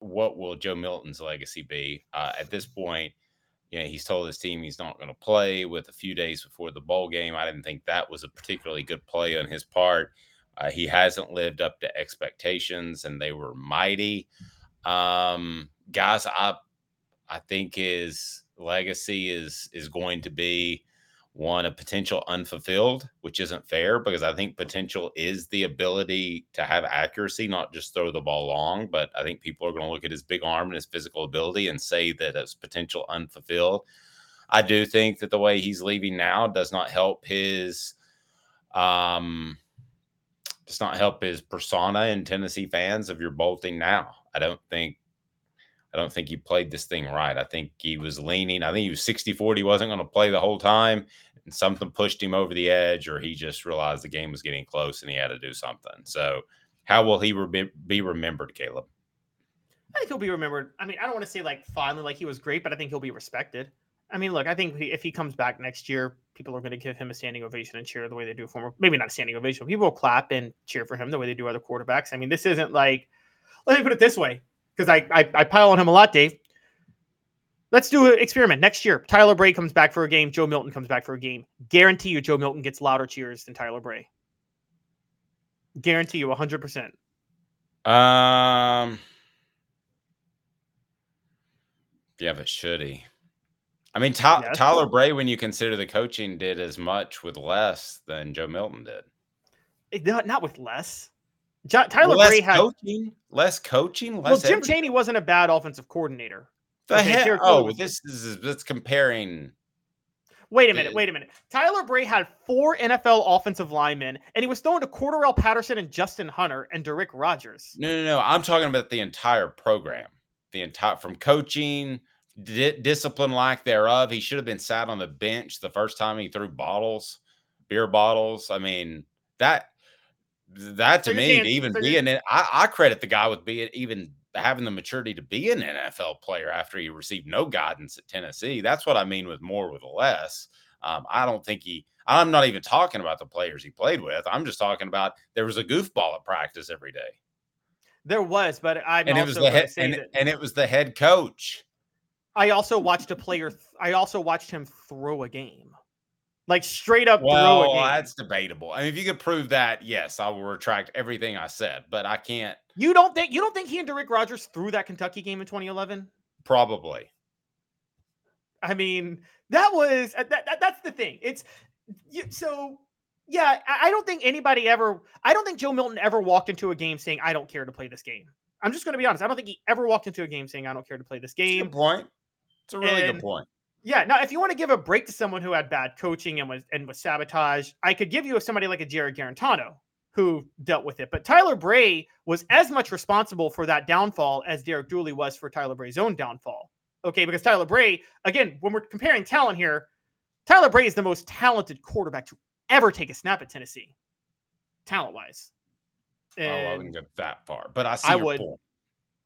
what will Joe Milton's legacy be? Uh, at this point, you know, he's told his team he's not going to play with a few days before the bowl game. I didn't think that was a particularly good play on his part. Uh, he hasn't lived up to expectations, and they were mighty. Um, guys, I I think his legacy is is going to be one a potential unfulfilled, which isn't fair because I think potential is the ability to have accuracy, not just throw the ball long. But I think people are going to look at his big arm and his physical ability and say that it's potential unfulfilled. I do think that the way he's leaving now does not help his um does not help his persona in Tennessee fans if you're bolting now. I don't think I don't think he played this thing right. I think he was leaning. I think he was 60 40, wasn't going to play the whole time and something pushed him over the edge, or he just realized the game was getting close and he had to do something. So, how will he re- be remembered, Caleb? I think he'll be remembered. I mean, I don't want to say like finally, like he was great, but I think he'll be respected. I mean, look, I think if he comes back next year, people are going to give him a standing ovation and cheer the way they do for him. Maybe not a standing ovation. People will clap and cheer for him the way they do other quarterbacks. I mean, this isn't like, let me put it this way, because I, I, I pile on him a lot, Dave. Let's do an experiment next year. Tyler Bray comes back for a game. Joe Milton comes back for a game. Guarantee you, Joe Milton gets louder cheers than Tyler Bray. Guarantee you, hundred percent. Um. Yeah, but should he? I mean. Tyler Bray, when you consider the coaching, did as much with less than Joe Milton did. Not, not with less. Tyler less Bray had coaching, less coaching. Less well, Jim everything. Chaney wasn't a bad offensive coordinator. The okay, heck? Oh, this is that's comparing. Wait a minute. Wait a minute. Tyler Bray had four NFL offensive linemen, and he was throwing to Cordarrelle Patterson and Justin Hunter and Da'Rick Rogers. No, no, no. I'm talking about the entire program, the entire from coaching, di- discipline, lack thereof. He should have been sat on the bench the first time he threw bottles, beer bottles. I mean that that to so me to even so being it, I, I credit the guy with being even having the maturity to be an NFL player after he received no guidance at Tennessee. That's what I mean with more with less. Um, I don't think he. I'm not even talking about the players he played with. I'm just talking about there was a goofball at practice every day. There was, but I and it was the head, and, and it was the head coach. I also watched a player. I also watched him throw a game. Like straight up well, that's debatable. I mean, if you could prove that, yes, I will retract everything I said, but I can't. You don't think you don't think he and Da'Rick Rogers threw that Kentucky game in 2011? Probably. I mean, that was uh, that, that that's the thing. It's you, so yeah, I don't think anybody ever I don't think Joe Milton ever walked into a game saying I don't care to play this game. I'm just going to be honest. I don't think he ever walked into a game saying I don't care to play this game. Good point. It's a really and, good point. Yeah. Now, if you want to give a break to someone who had bad coaching and was and was sabotage, I could give you somebody like a Jarrett Guarantano who dealt with it. But Tyler Bray was as much responsible for that downfall as Derek Dooley was for Tyler Bray's own downfall. Okay, because Tyler Bray, again, when we're comparing talent here, Tyler Bray is the most talented quarterback to ever take a snap at Tennessee, talent wise. Oh, I wouldn't go that far, but I see I would. Point.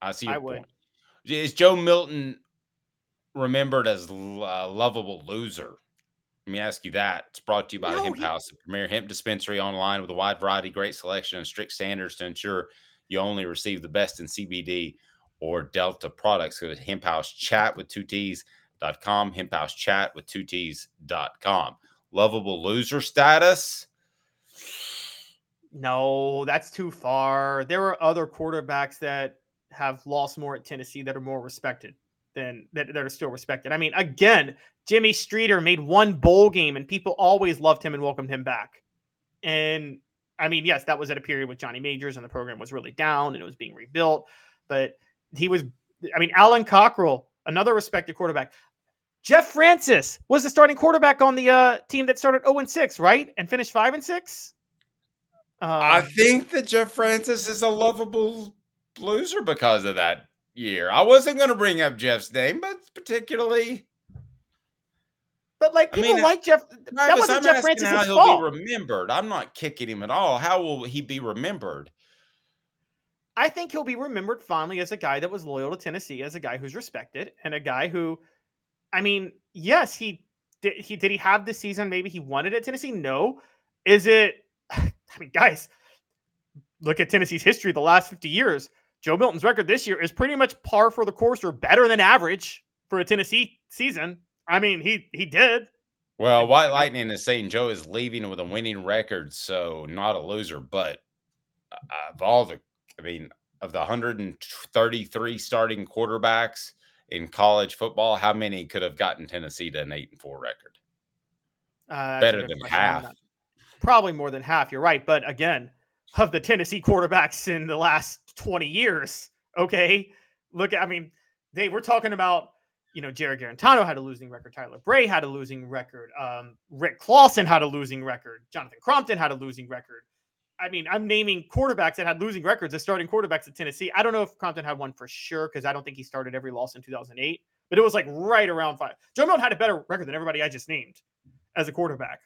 I see your I would. point. Is Joe Milton remembered as a uh, lovable loser? Let me ask you that. It's brought to you by No, Hemp he- House, the premier hemp dispensary online with a wide variety, great selection, and strict standards to ensure you only receive the best in CBD or Delta products. Go to Hemp House Chat with two T's.com, Hemp House Chat with two T's.com. Lovable loser status. No, that's too far. There are other quarterbacks that have lost more at Tennessee that are more respected than that, that are still respected. I mean, again, Jimmy Streater made one bowl game and people always loved him and welcomed him back. And I mean, yes, that was at a period with Johnny Majors and the program was really down and it was being rebuilt. But he was, I mean, Alan Cockrell, another respected quarterback. Jeff Francis was the starting quarterback on the uh, team that started 0 and 6, right? And finished 5 and 6. I Um, think that Jeff Francis is a lovable loser because of that year. I wasn't going to bring up Jeff's name, but particularly But like I people mean, like Jeff. that Travis, wasn't I'm Jeff asking Francis's how he'll fault. be remembered. I'm not kicking him at all. How will he be remembered? I think he'll be remembered fondly as a guy that was loyal to Tennessee, as a guy who's respected, and a guy who, I mean, yes, he did. He did he have the season? Maybe he wanted at Tennessee. No, is it? I mean, guys, look at Tennessee's history the last 50 years. Joe Milton's record this year is pretty much par for the course or better than average for a Tennessee season. I mean, he he did. Well, White Lightning is saying Joe is leaving with a winning record, so not a loser. But uh, of all the, I mean, of the 133 starting quarterbacks in college football, how many could have gotten Tennessee to an eight and four record? Uh, Better than half. Probably more than half. You're right. But again, of the Tennessee quarterbacks in the last 20 years, okay, look, I mean, they were talking about, you know, Jarrett Guarantano had a losing record. Tyler Bray had a losing record. Um, Rick Clausen had a losing record. Jonathan Crompton had a losing record. I mean, I'm naming quarterbacks that had losing records as starting quarterbacks at Tennessee. I don't know if Crompton had one for sure because I don't think he started every loss in 2008, but it was like right around five. Joe Milton had a better record than everybody I just named as a quarterback.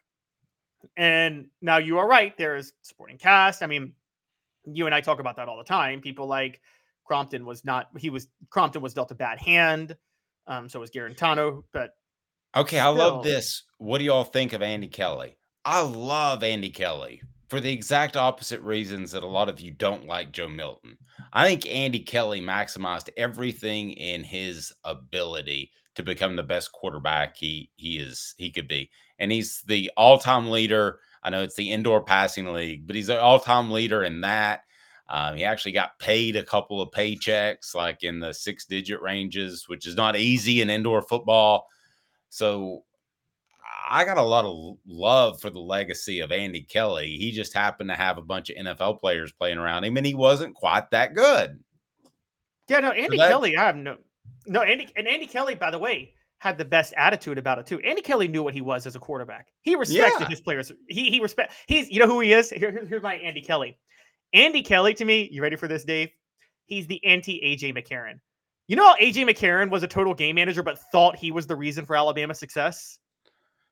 And now you are right. There's supporting cast. I mean, you and I talk about that all the time. People like Crompton was not, he was, Crompton was dealt a bad hand. Um, so was Guarantano. But Okay, I love this. What do y'all think of Andy Kelly? I love Andy Kelly for the exact opposite reasons that a lot of you don't like Joe Milton. I think Andy Kelly maximized everything in his ability to become the best quarterback he he is he could be. And he's the all-time leader. I know it's the indoor passing league, but he's the all-time leader in that. Um, he actually got paid a couple of paychecks, like in the six-digit ranges, which is not easy in indoor football. So I got a lot of love for the legacy of Andy Kelly. He just happened to have a bunch of NFL players playing around him, and he wasn't quite that good. yeah, no, Andy that- Kelly, I have no, no, Andy, and Andy Kelly, by the way, had the best attitude about it too. Andy Kelly knew what he was as a quarterback. He respected Yeah. his players. He, he respect, he's, you know who he is? Here, here- here's my Andy Kelly. Andy Kelly to me, you ready for this, Dave? He's the anti AJ McCarron. You know how AJ McCarron was a total game manager, but thought he was the reason for Alabama's success?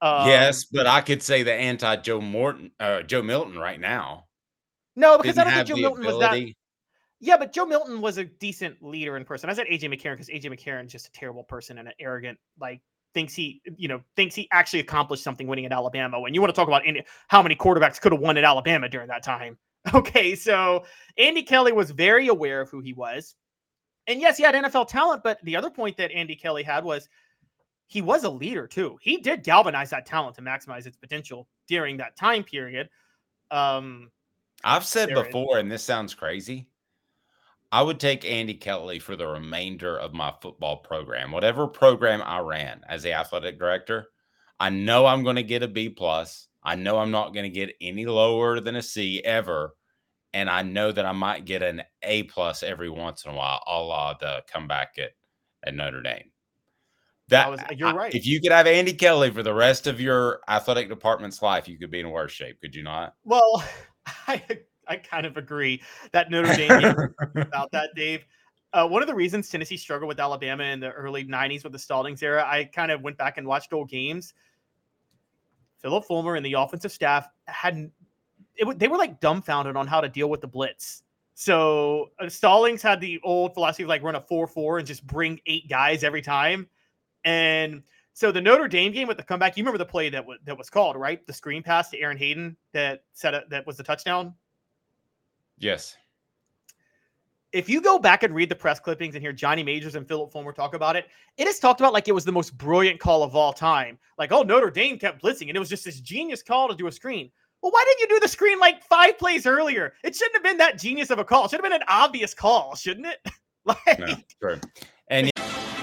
Um, yes, but I could say the anti Joe Morton, uh, Joe Milton right now. No, because Didn't I don't think Joe Milton was that. Yeah, but Joe Milton was a decent leader in person. I said AJ McCarron because AJ McCarron's just a terrible person and an arrogant, like thinks he, you know, thinks he actually accomplished something winning at Alabama. When you want to talk about any, how many quarterbacks could have won at Alabama during that time. Okay, so Andy Kelly was very aware of who he was. And yes, he had NFL talent, but the other point that Andy Kelly had was he was a leader too. He did galvanize that talent to maximize its potential during that time period. Um, I've said before, and this sounds crazy. I would take Andy Kelly for the remainder of my football program, whatever program I ran as the athletic director. I know I'm going to get a B plus. I know I'm not going to get any lower than a C ever, and I know that I might get an A plus every once in a while, a la the comeback at at Notre Dame. That was- you're I- right. If you could have Andy Kelly for the rest of your athletic department's life, you could be in worse shape. Could you not? Well, I I kind of agree that Notre Dame game about that, Dave. Uh, one of the reasons Tennessee struggled with Alabama in the early '90s with the Stallings era, I kind of went back and watched old games. Philip Fulmer and the offensive staff had it, they were like dumbfounded on how to deal with the blitz. So uh, Stallings had the old philosophy of like run a 4 4 and just bring eight guys every time. And so the Notre Dame game with the comeback, you remember the play that, w- that was called, right? The screen pass to Aaron Hayden that set a, that was the touchdown. Yes. If you go back and read the press clippings and hear Johnny Majors and Philip Fulmer talk about it, it is talked about like it was the most brilliant call of all time. Like, oh, Notre Dame kept blitzing, and it was just this genius call to do a screen. Well, why didn't you do the screen like five plays earlier? It shouldn't have been that genius of a call. It should have been an obvious call, shouldn't it? like, No, true.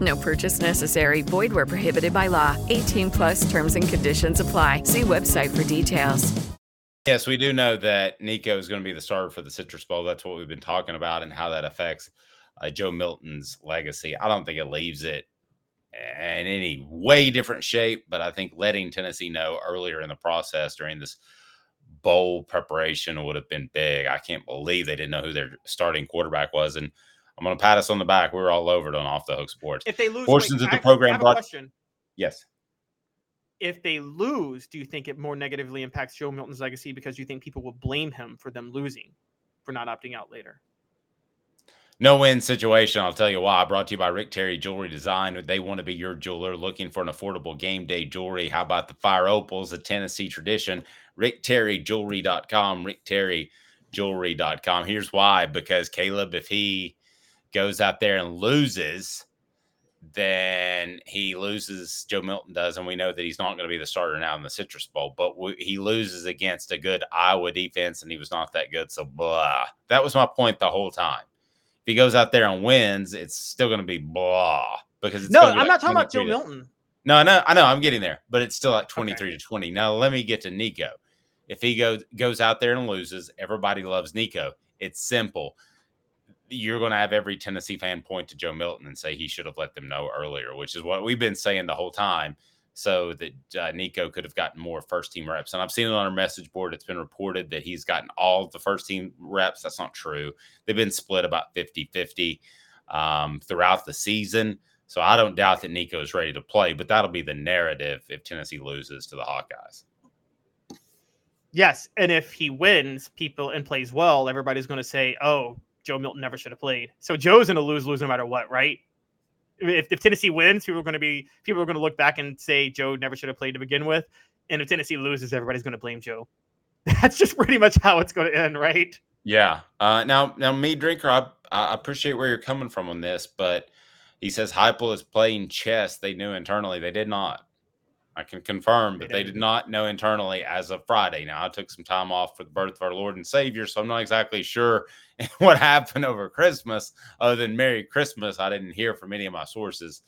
No purchase necessary. Void where prohibited by law. 18 plus terms and conditions apply. See website for details. yes, we do know that Nico is going to be the starter for the Citrus Bowl. That's what we've been talking about and how that affects uh, Joe Milton's legacy. I don't think it leaves it in any way different shape, but I think letting Tennessee know earlier in the process during this bowl preparation would have been big. I can't believe they didn't know who their starting quarterback was. And I'm going to pat us on the back. We were all over it on Off the Hook Sports. if they lose, Portions wait, of the program brought- question. Yes. if they lose, do you think it more negatively impacts Joe Milton's legacy because you think people will blame him for them losing, for not opting out later? No win situation. I'll tell you why. Brought to you by Rick Terry Jewelry Design. They want to be your jeweler looking for an affordable game day jewelry. How about the Fire Opals, a Tennessee tradition? RickTerryJewelry.com. RickTerryJewelry.com. Here's why because Caleb, if he goes out there and loses, then he loses. Joe Milton does, and we know that he's not going to be the starter now in the Citrus Bowl. But w- he loses against a good Iowa defense, and he was not that good. So blah. That was my point the whole time. If he goes out there and wins, it's still going to be blah because it's No, I'm like not talking about Joe to- Milton. no, I know, I know, I'm getting there, but it's still like 23 to 20. Now let me get to Nico. If he goes goes out there and loses, everybody loves Nico. It's simple. You're going to have every Tennessee fan point to Joe Milton and say he should have let them know earlier, which is what we've been saying the whole time, so that uh, Nico could have gotten more first team reps. And I've seen it on our message board. It's been reported that he's gotten all the first team reps. That's not true. They've been split about 50 50 um, throughout the season. So I don't doubt that Nico is ready to play, but that'll be the narrative if Tennessee loses to the Hawkeyes. Yes, and if he wins, people and plays well, everybody's going to say, "Oh, Joe Milton never should have played." So Joe's to lose, lose no matter what, right? If, if Tennessee wins, people are to be people are to look back and say Joe never should have played to begin with, and if Tennessee loses, everybody's to blame Joe. That's just pretty much how it's to end, right? Yeah. Uh, now, now, me drinker, I, I appreciate where you're coming from on this, but he says Heupel is playing chess. They knew internally. They did not. I can confirm, but They did not know internally as of Friday. Now, I took some time off for the birth of our Lord and Savior, so I'm not exactly sure what happened over Christmas, other than Merry Christmas. I didn't hear from any of my sources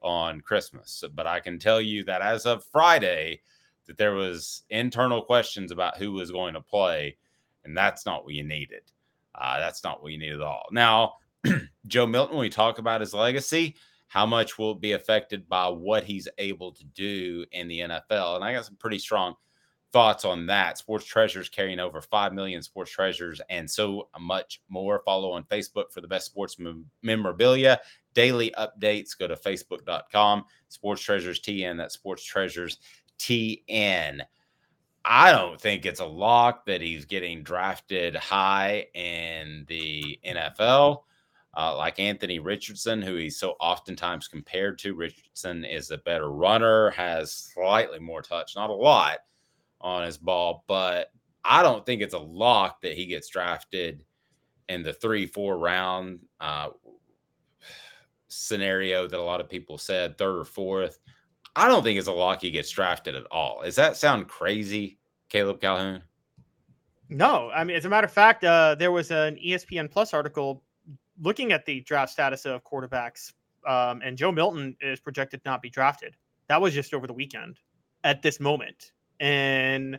on Christmas, but I can tell you that as of Friday, that there was internal questions about who was going to play, and that's not what you needed. Uh, that's not what you need at all. Now, Joe Milton, when we talk about his legacy, how much will be affected by what he's able to do in the NFL? And I got some pretty strong thoughts on that. Sports Treasures carrying over 5 million sports treasures and so much more. Follow on Facebook for the best sports mem- memorabilia. Daily updates. Go to facebook.com. Sports Treasures TN. That's Sports Treasures TN. I don't think it's a lock that he's getting drafted high in the NFL. Uh, like Anthony Richardson, who he's so oftentimes compared to. Richardson is a better runner, has slightly more touch, not a lot on his ball, but I don't think it's a lock that he gets drafted in the three, four round uh, scenario that a lot of people said, third or fourth. I don't think it's a lock he gets drafted at all. Does that sound crazy, Caleb Calhoun? No, I mean, as a matter of fact, uh, there was an ESPN Plus article looking at the draft status of quarterbacks, um, and Joe Milton is projected to not be drafted. That was just over the weekend at this moment. And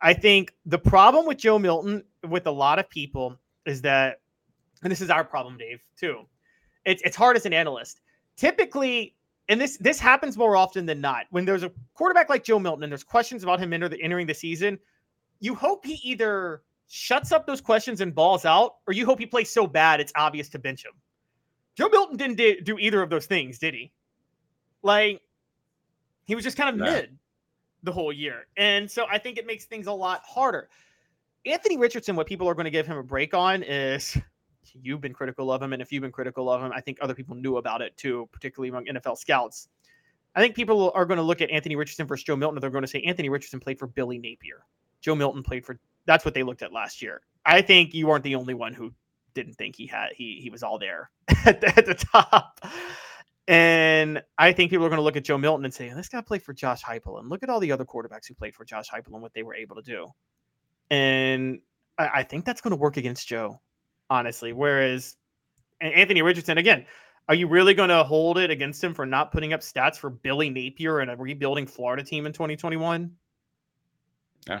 I think the problem with Joe Milton, with a lot of people, is that, and this is our problem, Dave, too. It's, it's hard as an analyst. Typically, and this this happens more often than not. When there's a quarterback like Joe Milton and there's questions about him enter the, entering the season, you hope he either shuts up those questions and balls out, or you hope he plays so bad it's obvious to bench him. Joe Milton didn't do either of those things, did he? Like, he was just kind of no. mid the whole year. And so I think it makes things a lot harder. Anthony Richardson, what people are going to give him a break on is you've been critical of him. And if you've been critical of him, I think other people knew about it too, particularly among NFL scouts. I think people are going to look at Anthony Richardson versus Joe Milton. and They're going to say Anthony Richardson played for Billy Napier. Joe Milton played for that's what they looked at last year. I think you weren't the only one who didn't think he had he he was all there at the, at the top. And I think people are going to look at Joe Milton and say, this guy played for Josh Heupel, and look at all the other quarterbacks who played for Josh Heupel and what they were able to do. And I, I think that's going to work against Joe, honestly. Whereas Anthony Richardson, again, are you really going to hold it against him for not putting up stats for Billy Napier and a rebuilding Florida team in 2021? Yeah.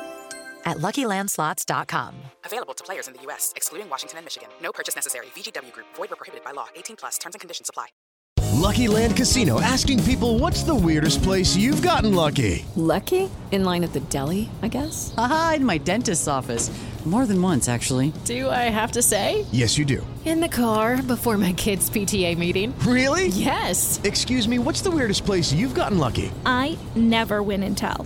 at LuckyLandSlots.com. Available to players in the U.S., excluding Washington and Michigan. No purchase necessary. VGW Group. Void where prohibited by law. 18 plus. Terms and conditions apply. Lucky Land Casino. Asking people, what's the weirdest place you've gotten lucky? Lucky? In line at the deli, I guess? Aha, in my dentist's office. More than once, actually. Do I have to say? Yes, you do. In the car before my kids' PTA meeting. Really? Yes. Excuse me, what's the weirdest place you've gotten lucky? I never win and tell.